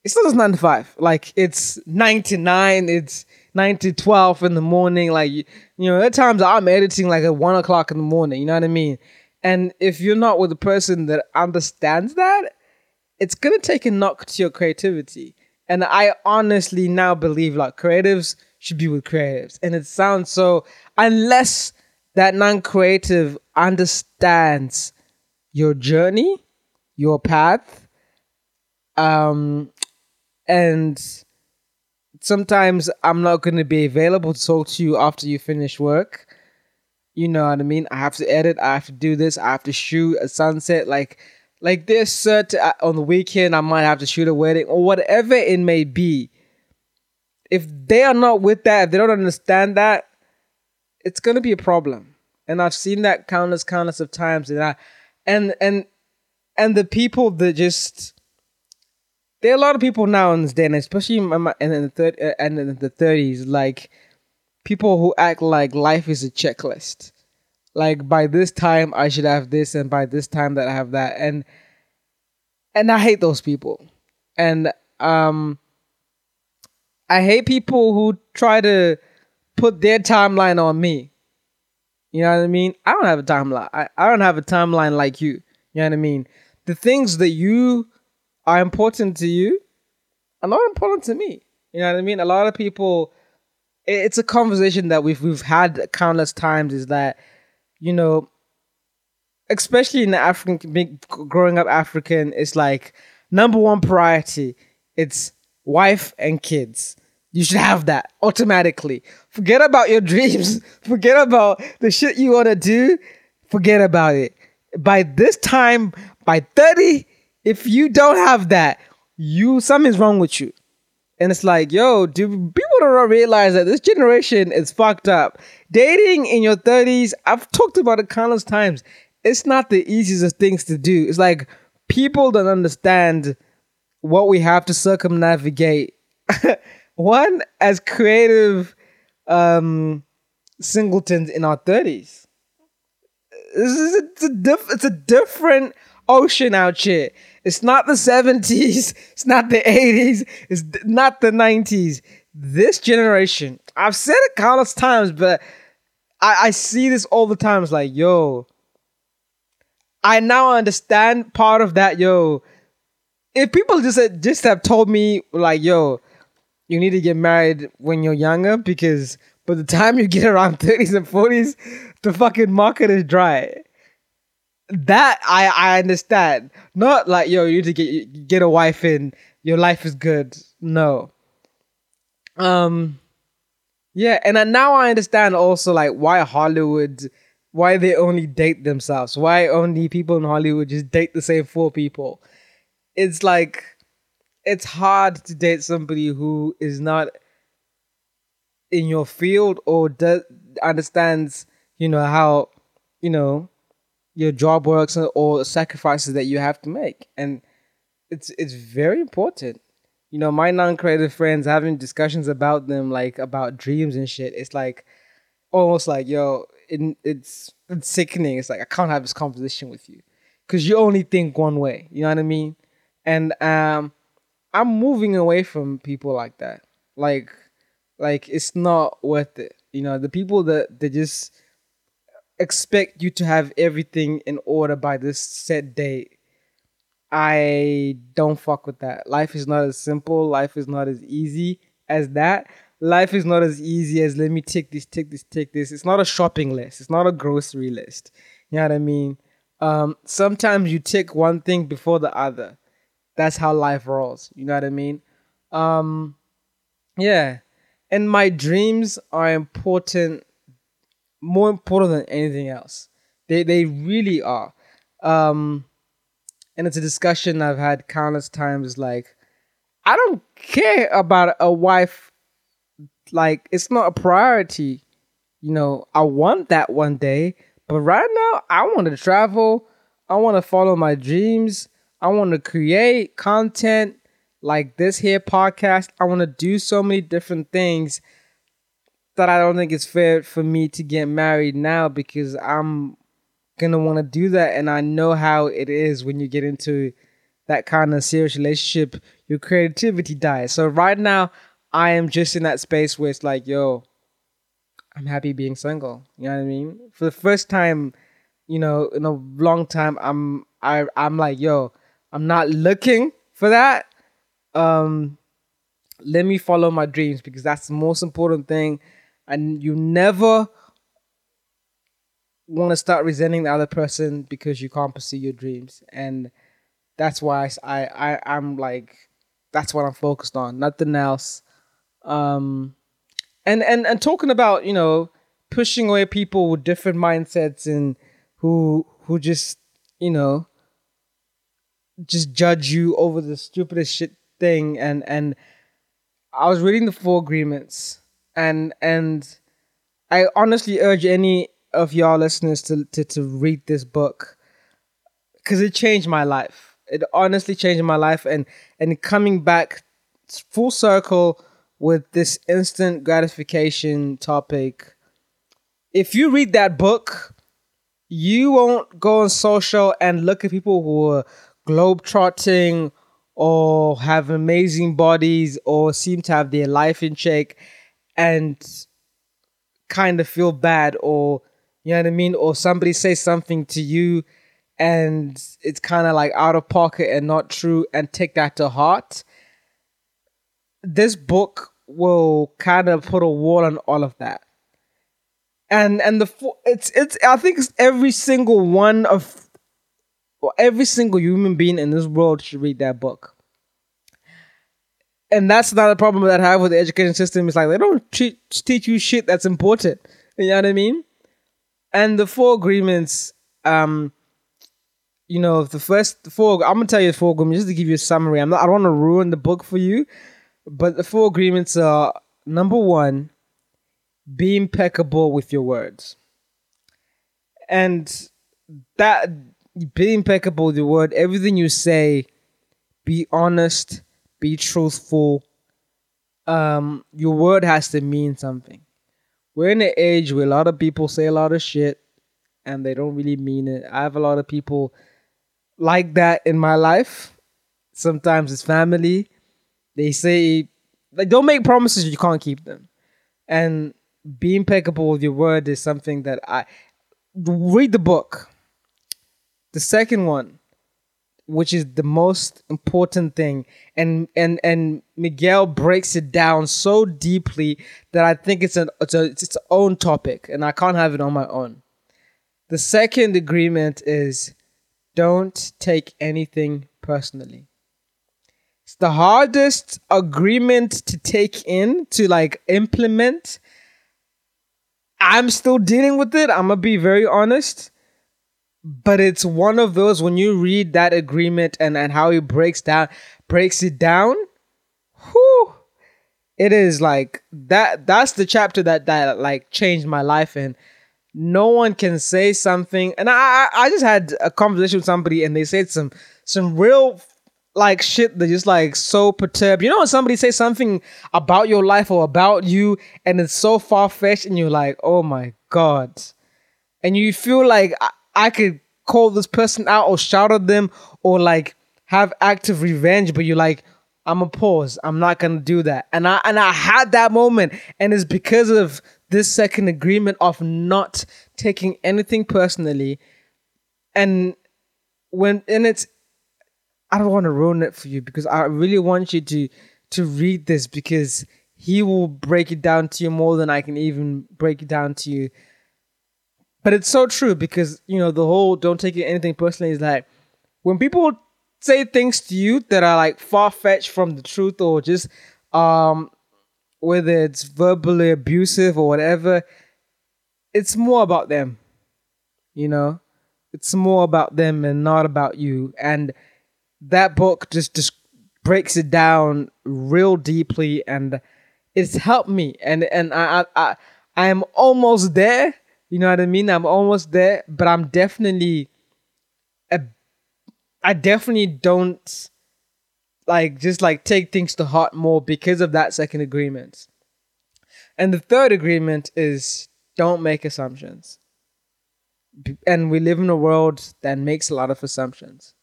it's not just nine to five. Like it's nine to nine it's nine to twelve in the morning. Like you, know at times i'm editing like at one o'clock in the morning you know what i mean? And if you're not with a person that understands that it's gonna take a knock to your creativity. And I honestly now believe like creatives should be with creatives. And it sounds so, unless that non creative understands your journey, your path, um, and sometimes I'm not going to be available to talk to you after you finish work. You know what I mean? I have to edit, I have to do this, I have to shoot a sunset. Like, like this certain uh, on the weekend, I might have to shoot a wedding or whatever it may be. If they are not with that, if they don't understand that, it's gonna be a problem. And I've seen that countless, countless of times. And I, and and and the people that just there are a lot of people now and especially in, my, in the third uh, and in the thirties, like people who act like life is a checklist like by this time I should have this and by this time that I have that and and I hate those people. And um I hate people who try to put their timeline on me. You know what I mean? I don't have a timeline. I, I don't have a timeline like you. You know what I mean? The things that you are important to you are not important to me. You know what I mean? A lot of people it's a conversation that we've we've had countless times is that you know, especially in the African, growing up African, it's like number one priority. It's wife and kids. You should have that automatically. Forget about your dreams. [LAUGHS] Forget about the shit you want to do. Forget about it. By this time, by 30, if you don't have that, you something's wrong with you. And it's like, yo, do people don't realize that this generation is fucked up? Dating in your 30s, I've talked about it countless times. It's not the easiest of things to do. It's like people don't understand what we have to circumnavigate. [LAUGHS] One, as creative um, singletons in our 30s. This is it's a, diff, it's a different ocean out here. It's not the 70s, [LAUGHS] it's not the 80s, it's not the 90s. This generation, I've said it countless times, but I, I see this all the time. It's like, yo, I now understand part of that, yo. If people just uh, just have told me like, yo, you need to get married when you're younger because by the time you get around [LAUGHS] 30s and 40s, the fucking market is dry that I I understand. Not like yo, you need to get get a wife in your life is good. No. Um yeah, and then now I understand also like why Hollywood why they only date themselves. Why only people in Hollywood just date the same four people. It's like it's hard to date somebody who is not in your field or does understands, you know, how, you know, your job works or sacrifices that you have to make. And it's it's very important. You know, my non-creative friends having discussions about them, like about dreams and shit. It's like almost like yo, it, it's it's sickening. It's like I can't have this conversation with you because you only think one way. You know what I mean? And um, I'm moving away from people like that. Like, like it's not worth it. You know, the people that they just expect you to have everything in order by this set date I don't fuck with that. Life is not as simple. Life is not as easy as that. Life is not as easy as let me take this, take this, take this. It's not a shopping list. It's not a grocery list. You know what I mean? Um, sometimes you take one thing before the other. That's how life rolls. You know what I mean? Um, yeah. And my dreams are important, more important than anything else. They they really are. Um, and it's a discussion I've had countless times. Like, I don't care about a wife. Like, it's not a priority. You know, I want that one day, but right now, I want to travel. I want to follow my dreams. I want to create content like this here podcast. I want to do so many different things that I don't think it's fair for me to get married now because I'm gonna want to do that. And i know how it is when you get into that kind of serious relationship your creativity dies. So right now i am just in that space where it's like yo i'm happy being single. You know what i mean? For the first time you know in a long time i'm i i'm like yo i'm not looking for that. Um let me follow my dreams because that's the most important thing and you never want to start resenting the other person because you can't pursue your dreams. And that's why I, I i'm like that's what i'm focused on nothing else. Um and and and talking about you know pushing away people with different mindsets and who who just you know just judge you over the stupidest shit thing. And and i was reading the four agreements and and i honestly urge any of y'all listeners to, to, to read this book because it changed my life. It honestly changed my life, and and coming back full circle with this instant gratification topic. If you read that book, you won't go on social and look at people who are globetrotting or have amazing bodies or seem to have their life in check and kind of feel bad or you know what I mean? Or somebody says something to you and it's kind of like out of pocket and not true and take that to heart. This book will kind of put a wall on all of that. And and the it's it's I think it's every single one of well, every single human being in this world should read that book. And that's not a problem that I have with the education system. It's like they don't teach you shit that's important. You know what I mean? and the four agreements um you know the first four i'm gonna tell you the four agreements just to give you a summary i'm not i don't want to ruin the book for you but the four agreements are number one be impeccable with your words and that be impeccable with your word everything you say be honest be truthful um your word has to mean something we're in an age where a lot of people say a lot of shit and they don't really mean it. I have a lot of people like that in my life. Sometimes it's family. They say like don't make promises you can't keep them. And be impeccable with your word is something that I read the book. The second one, which is the most important thing and and and Miguel breaks it down so deeply that I think it's an it's, a, it's its own topic and I can't have it on my own. The second agreement is don't take anything personally. It's the hardest agreement to take in to like implement. I'm still dealing with it. I'm gonna be very honest. But it's one of those when you read that agreement and, and how he breaks down breaks it down, whew, it is like that that's the chapter that that like changed my life and no one can say something and I I just had a conversation with somebody and they said some some real like shit that just like so perturbed. You know when somebody says something about your life or about you and it's so far fetched and you're like, oh my god. And you feel like I, could call this person out or shout at them or like have active revenge, but you're like, I'm a pause. I'm not gonna do that. And I and I had that moment, and it's because of this second agreement of not taking anything personally. And when and it's I don't want to ruin it for you because I really want you to to read this because he will break it down to you more than I can even break it down to you. But it's so true because you know the whole don't take anything personally is like when people say things to you that are like far fetched from the truth or just um whether it's verbally abusive or whatever, it's more about them. You know? It's more about them and not about you. And that book just just breaks it down real deeply and it's helped me and and I I I am almost there you know what I mean? I'm almost there but I'm definitely a I definitely don't like just like take things to heart more because of that second agreement. And the third agreement is don't make assumptions. And we live in a world that makes a lot of assumptions.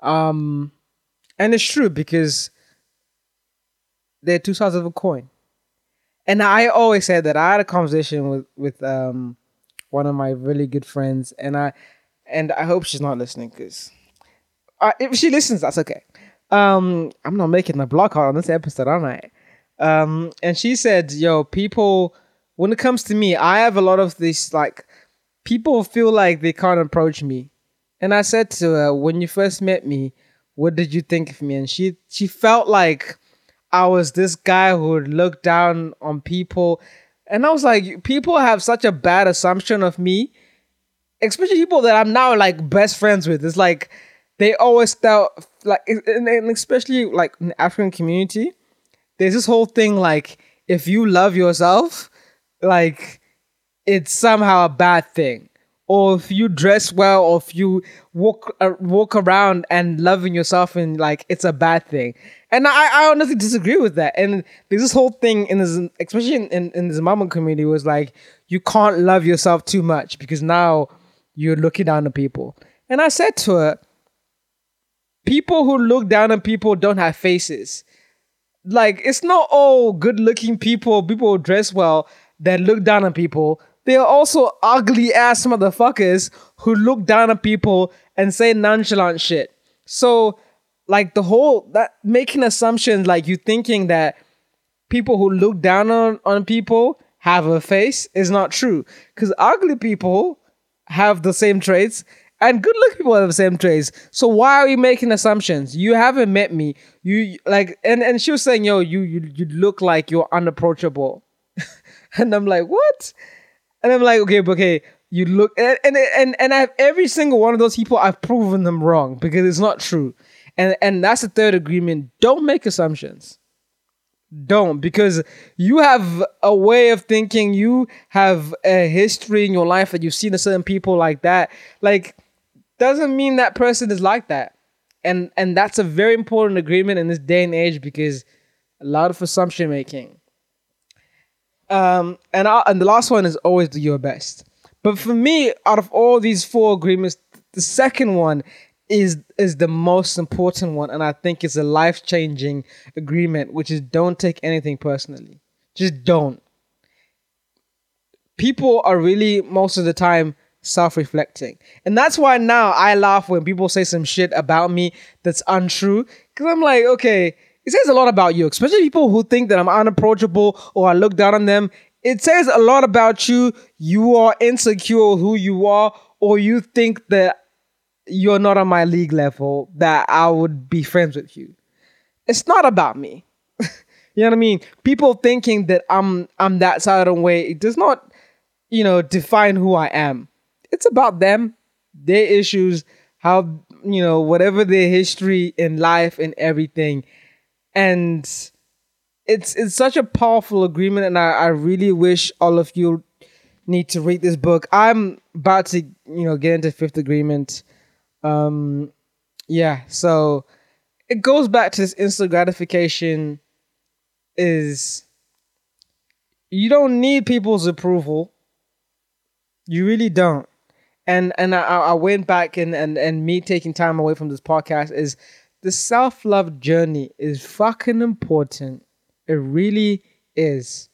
Um, and it's true because they're two sides of a coin. And I always said that I had a conversation with with um one of my really good friends, and I and I hope she's not listening because if she listens, that's okay. Um, I'm not making a block out on this episode, am I? Um, and she said, "Yo, people, when it comes to me, I have a lot of this like people feel like they can't approach me and I said to her, when you first met me, what did you think of me? And she she felt like I was this guy who would look down on people. And I was like, people have such a bad assumption of me, especially people that I'm now like best friends with. It's like they always felt like, and, and especially like in the African community, there's this whole thing like if you love yourself, like it's somehow a bad thing or if you dress well or if you walk uh, walk around and loving yourself and like it's a bad thing. And i, I honestly disagree with that. And there's this whole thing in this especially in, in, this mama community was like you can't love yourself too much because now you're looking down on people. And i said to her people who look down on people don't have faces. Like it's not all good looking people people who dress well that look down on people they are also ugly ass motherfuckers who look down at people and say nonchalant shit. So, like the whole that making assumptions, like you thinking that people who look down on, on people have a face is not true. Because ugly people have the same traits and good looking people have the same traits. So why are you making assumptions? You haven't met me. You like and, and she was saying, yo, you you you look like you're unapproachable. [LAUGHS] and I'm like, what? And I'm like, okay, okay, you look and and and, and I have every single one of those people I've proven them wrong because it's not true. And and that's the third agreement. Don't make assumptions. Don't because you have a way of thinking, you have a history in your life that you've seen a certain people like that. Like doesn't mean that person is like that. And and that's a very important agreement in this day and age because a lot of assumption making. Um, and I, and the last one is always do your best. But for me, out of all these four agreements, the second one is is the most important one, and I think it's a life changing agreement, which is don't take anything personally. Just don't. People are really most of the time self reflecting, and that's why now I laugh when people say some shit about me that's untrue, because I'm like, okay it says a lot about you, especially people who think that I'm unapproachable or I look down on them. It says a lot about you. You are insecure who you are, or you think that you're not on my league level, that I would be friends with you. it's not about me. [LAUGHS] you know what I mean? People thinking that I'm I'm that certain way, it does not, you know, define who I am. It's about them, their issues, how you know, whatever their history in life and everything. And it's it's such a powerful agreement and I, I really wish all of you need to read this book. I'm about to, you know, get into fifth agreement. Um yeah, so it goes back to this instant gratification is you don't need people's approval. You really don't. And and I, I went back and, and and me taking time away from this podcast is the self love journey is fucking important. It really is.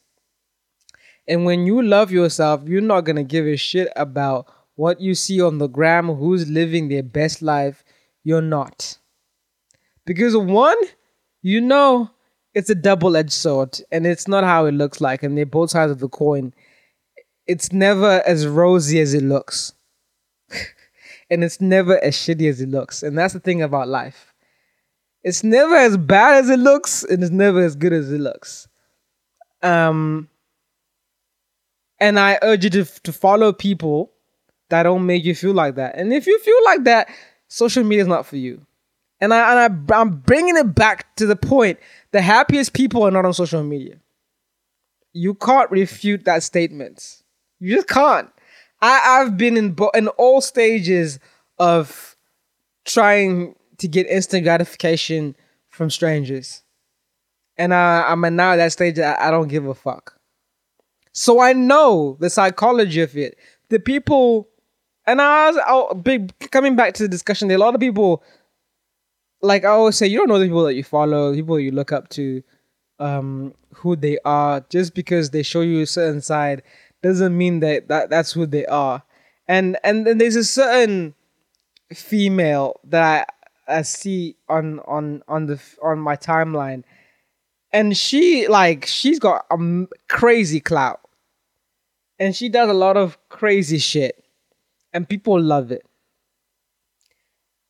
And when you love yourself, you're not gonna give a shit about what you see on the gram, who's living their best life. You're not. Because one, you know it's a double edged sword and it's not how it looks like, and they're both sides of the coin. It's never as rosy as it looks. [LAUGHS] and it's never as shitty as it looks. And that's the thing about life. It's never as bad as it looks, and it's never as good as it looks. Um, and I urge you to, to follow people that don't make you feel like that. And if you feel like that, social media is not for you. And I and I, I'm bringing it back to the point: the happiest people are not on social media. You can't refute that statement. You just can't. I, I've been in bo- in all stages of trying to get instant gratification from strangers, and I, I'm now at that stage. I, I don't give a fuck. So I know the psychology of it. The people, and I was be coming back to the discussion. There, a lot of people like I always say, you don't know the people that you follow, people you look up to, um, who they are. Just because they show you a certain side doesn't mean that, that that's who they are. And and then there's a certain female that I, see on on on the on my timeline, and she like she's got a crazy clout, and she does a lot of crazy shit, and people love it.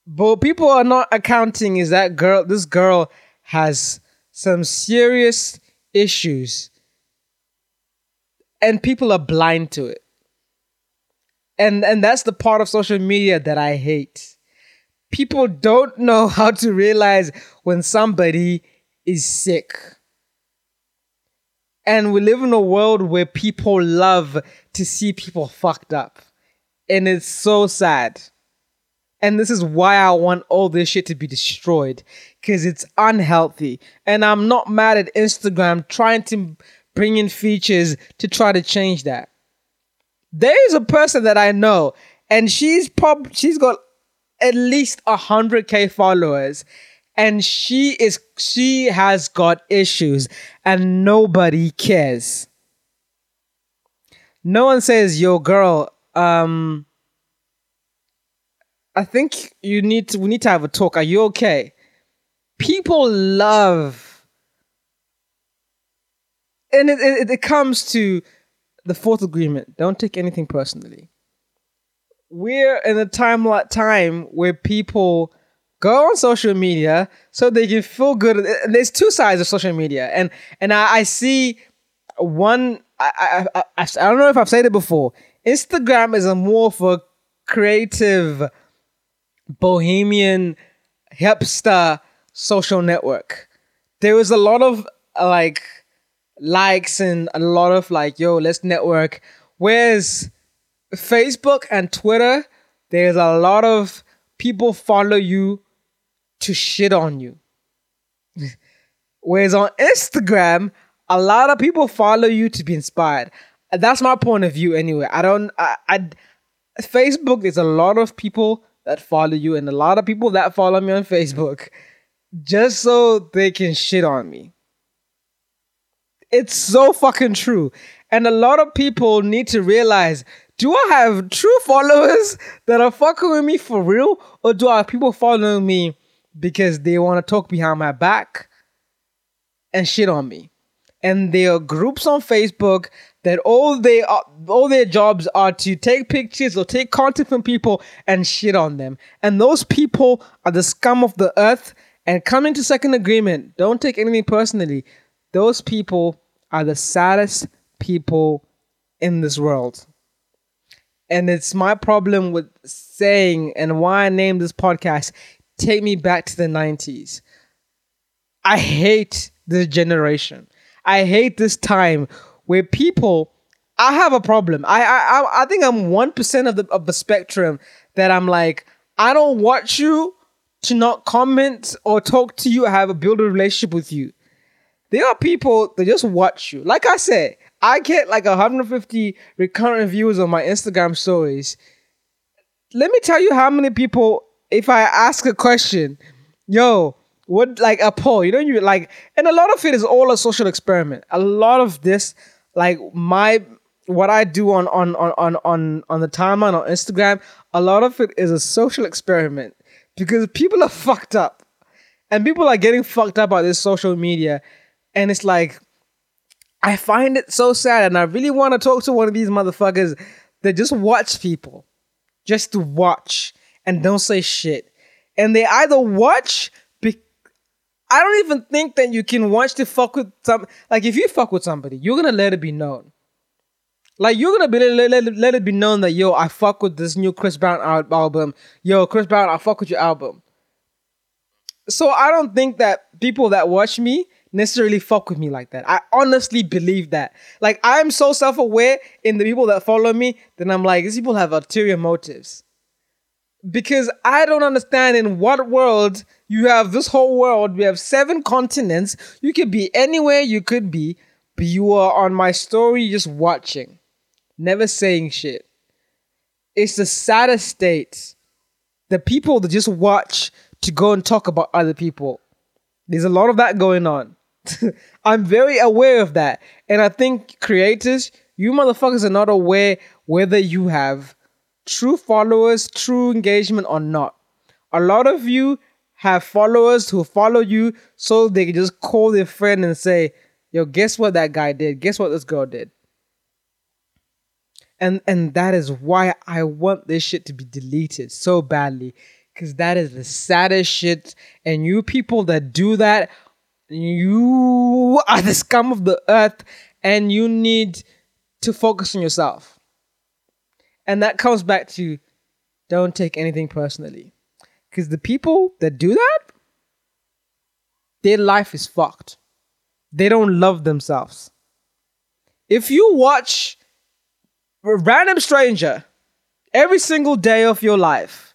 But people are not accounting is that girl this girl has some serious issues. And people are blind to it. And and that's the part of social media that i hate people don't know how to realize when somebody is sick and we live in a world where people love to see people fucked up and it's so sad and this is why I want all this shit to be destroyed because it's unhealthy. And I'm not mad at Instagram trying to bring in features to try to change that. There is a person that I know, and she's prob she's got at least a hundred k followers, and she is she has got issues, and nobody cares. No one says, "Yo, girl, um." I think you need to. We need to have a talk. Are you okay? People love, and it, it, it comes to the fourth agreement. Don't take anything personally. We're in a time like time where people go on social media so they can feel good. And there's two sides of social media, and and I, I see one. I, I, I I don't know if I've said it before. Instagram is a more for creative bohemian hipster social network. There was a lot of like likes and a lot of like, yo, let's network. Whereas Facebook and Twitter, there's a lot of people follow you to shit on you. Whereas on Instagram, a lot of people follow you to be inspired. That's my point of view anyway. I don't I, I Facebook there's a lot of people that follow you and a lot of people that follow me on Facebook just so they can shit on me. It's so fucking true. And a lot of people need to realize do I have true followers that are fucking with me for real? Or do I have people following me because they want to talk behind my back and shit on me? And there are groups on Facebook that all they are, all their jobs are to take pictures or take content from people and shit on them. And those people are the scum of the earth And coming to second agreement, don't take anything personally. Those people are the saddest people in this world. And it's my problem with saying and why I named this podcast Take Me Back to the 90s. I hate this generation. I hate this time where people I have a problem. I I I think I'm one percent of the of the spectrum that I'm like I don't watch you to not comment or talk to you. I have a build a relationship with you. There are people that just watch you. Like I said, I get like 150 recurrent views on my Instagram stories. Let me tell you how many people, if I ask a question, yo, what like a poll, you know, you like, and a lot of it is all a social experiment. A lot of this, like my what I do on on on on on on the timeline on Instagram, a lot of it is a social experiment because people are fucked up, and people are getting fucked up by this social media, and it's like I find it so sad, and I really want to talk to one of these motherfuckers that just watch people, just to watch and don't say shit, and they either watch. I don't even think that you can watch to fuck with some. Like, if you fuck with somebody, you're gonna let it be known like you're gonna be let, let, let it be known that yo, I fuck with this new Chris Brown album. Yo, Chris Brown, I fuck with your album. So I don't think that people that watch me necessarily fuck with me like that. I honestly believe that. Like I'm so self-aware in the people that follow me that I'm like, these people have ulterior motives. Because I don't understand in what world you have this whole world, we have seven continents, you could be anywhere you could be, but you are on my story just watching never saying shit. It's the saddest state. The people that just watch to go and talk about other people. There's a lot of that going on. [LAUGHS] I'm very aware of that. And I think creators, you motherfuckers are not aware whether you have true followers, true engagement or not. A lot of you have followers who follow you so they can just call their friend and say, yo, guess what that guy did? Guess what this girl did? and and that is why I want this shit to be deleted so badly because that is the saddest shit. And you people that do that, you are the scum of the earth, and you need to focus on yourself. And that comes back to don't take anything personally. Because the people that do that, their life is fucked. They don't love themselves. If you watch a random stranger every single day of your life.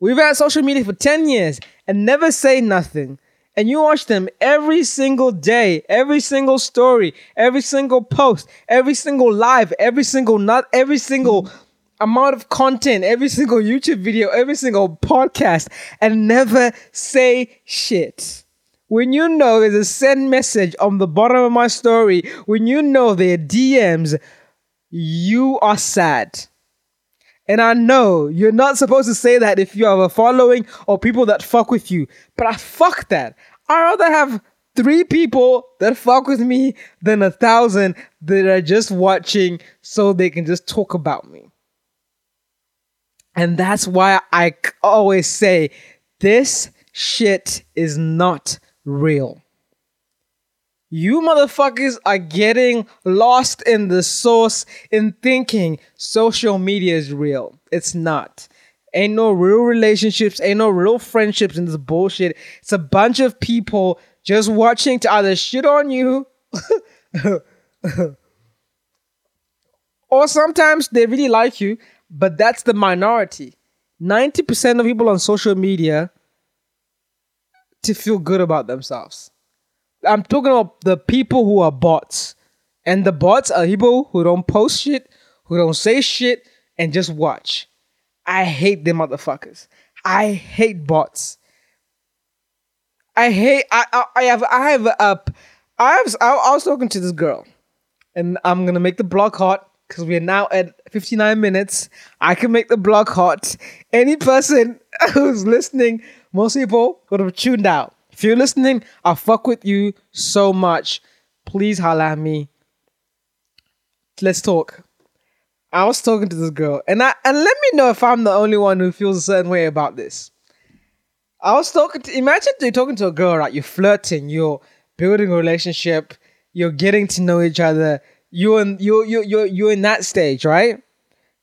We've had social media for 10 years and never say nothing. And you watch them every single day, every single story, every single post, every single live, every single not every single amount of content, every single YouTube video, every single podcast, and never say shit. When you know there's a send message on the bottom of my story, when you know there are DMs you are sad. And I know you're not supposed to say that if you have a following or people that fuck with you. But I fuck that. i rather have three people that fuck with me than a thousand that are just watching so they can just talk about me. And that's why I always say this shit is not real. You motherfuckers are getting lost in the source in thinking social media is real. It's not. Ain't no real relationships, ain't no real friendships in this bullshit. It's a bunch of people just watching to either shit on you [LAUGHS] or sometimes they really like you, but that's the minority. 90% of people on social media to feel good about themselves. I'm talking about the people who are bots. And the bots are people who don't post shit, who don't say shit, and just watch. I hate them motherfuckers. I hate bots. I hate. I I, I have I have a. I was I, I was talking to this girl, and I'm gonna make the block hot because we are now at 59 minutes. I can make the block hot. Any person [LAUGHS] who's listening, most people would have tuned out. If you're listening, I fuck with you so much. Please holla at me. Let's talk. I was talking to this girl, and I and let me know if I'm the only one who feels a certain way about this. I was talking to imagine you're talking to a girl, right? You're flirting, you're building a relationship, you're getting to know each other. You're in you you you you're in that stage, right?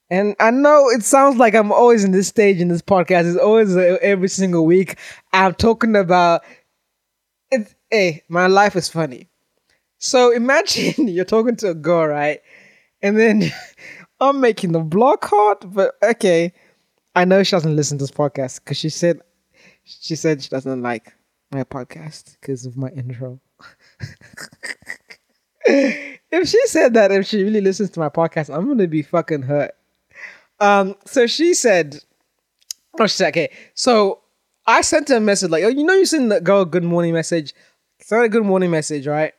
And I know it sounds like I'm always in this stage in this podcast. It's always uh, every single week. I'm talking about hey, my life is funny. So imagine [LAUGHS] you're talking to a girl, right? And then [LAUGHS] I'm making the block hot, but okay. I know she doesn't listen to this podcast because she said she said she doesn't like my podcast because of my intro. [LAUGHS] if she said that, if she really listens to my podcast, I'm gonna be fucking hurt. Um, so she said, oh, she said, okay, so I sent her a message like, oh, you know, you send the girl a good morning message, send a good morning message, right?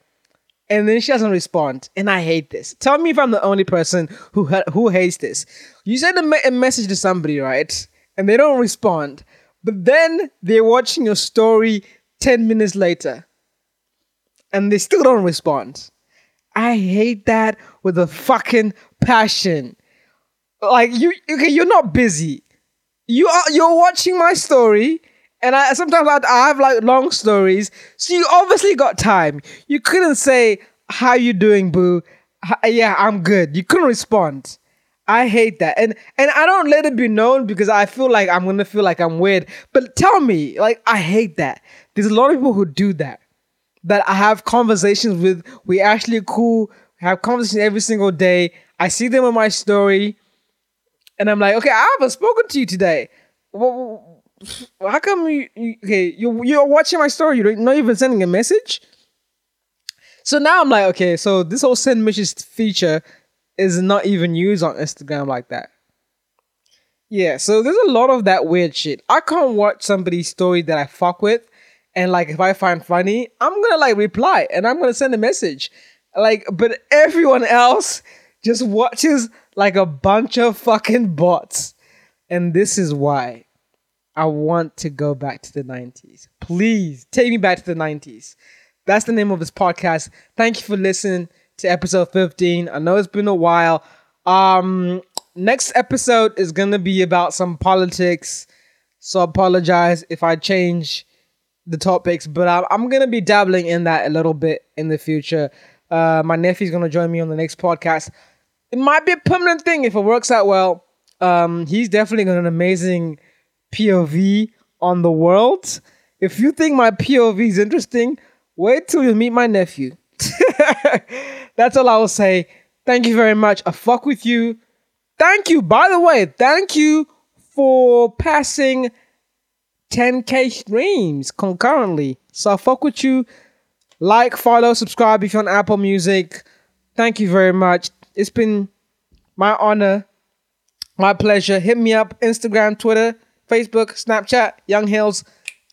And then she doesn't respond, and I hate this. Tell me if I'm the only person who who hates this. You send a, me- a message to somebody, right? And they don't respond, but then they're watching your story ten minutes later, and they still don't respond. I hate that with a fucking passion. Like you, okay, you're not busy. You are. You're watching my story, and I sometimes I, I have like long stories. So you obviously got time. You couldn't say how you doing, boo. H- yeah, I'm good. You couldn't respond. I hate that. And and I don't let it be known because I feel like I'm gonna feel like I'm weird. But tell me, like I hate that. There's a lot of people who do that. That I have conversations with. We actually cool. Have conversations every single day. I see them on my story, and I'm like, okay, I haven't spoken to you today. Well, how come you, you okay? You you're watching my story. You're not even sending a message. So now I'm like, okay, so this whole send message feature is not even used on Instagram like that. Yeah, so there's a lot of that weird shit. I can't watch somebody's story that I fuck with, and like if I find funny, I'm gonna like reply and I'm gonna send a message. Like, but everyone else just watches like a bunch of fucking bots. And this is why I want to go back to the 90s. Please take me back to the 90s. That's the name of this podcast. Thank you for listening to episode 15. I know it's been a while. Um next episode is going to be about some politics. So I apologize if I change the topics, but I'm, I'm going to be dabbling in that a little bit in the future. Uh my nephew's going to join me on the next podcast. It might be a permanent thing if it works out well. Um he's definitely got an amazing POV on the world. If you think my POV is interesting, wait till you meet my nephew. [LAUGHS] That's all I will say. Thank you very much. I fuck with you. Thank you, by the way, thank you for passing 10k streams concurrently. So I fuck with you. Like, follow, subscribe if you're on Apple Music. Thank you very much. It's been my honor, my pleasure. Hit me up Instagram, Twitter, Facebook, Snapchat, Young Hills,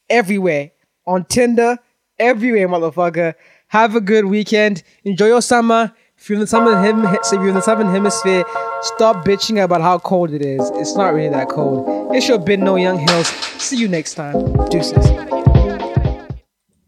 everywhere. On Tinder, everywhere, motherfucker. Have a good weekend. Enjoy your summer. If you're in the southern, hem- if you're in the southern hemisphere, stop bitching about how cold it is. It's not really that cold. It's your bit no Young Hills. See you next time. Deuces.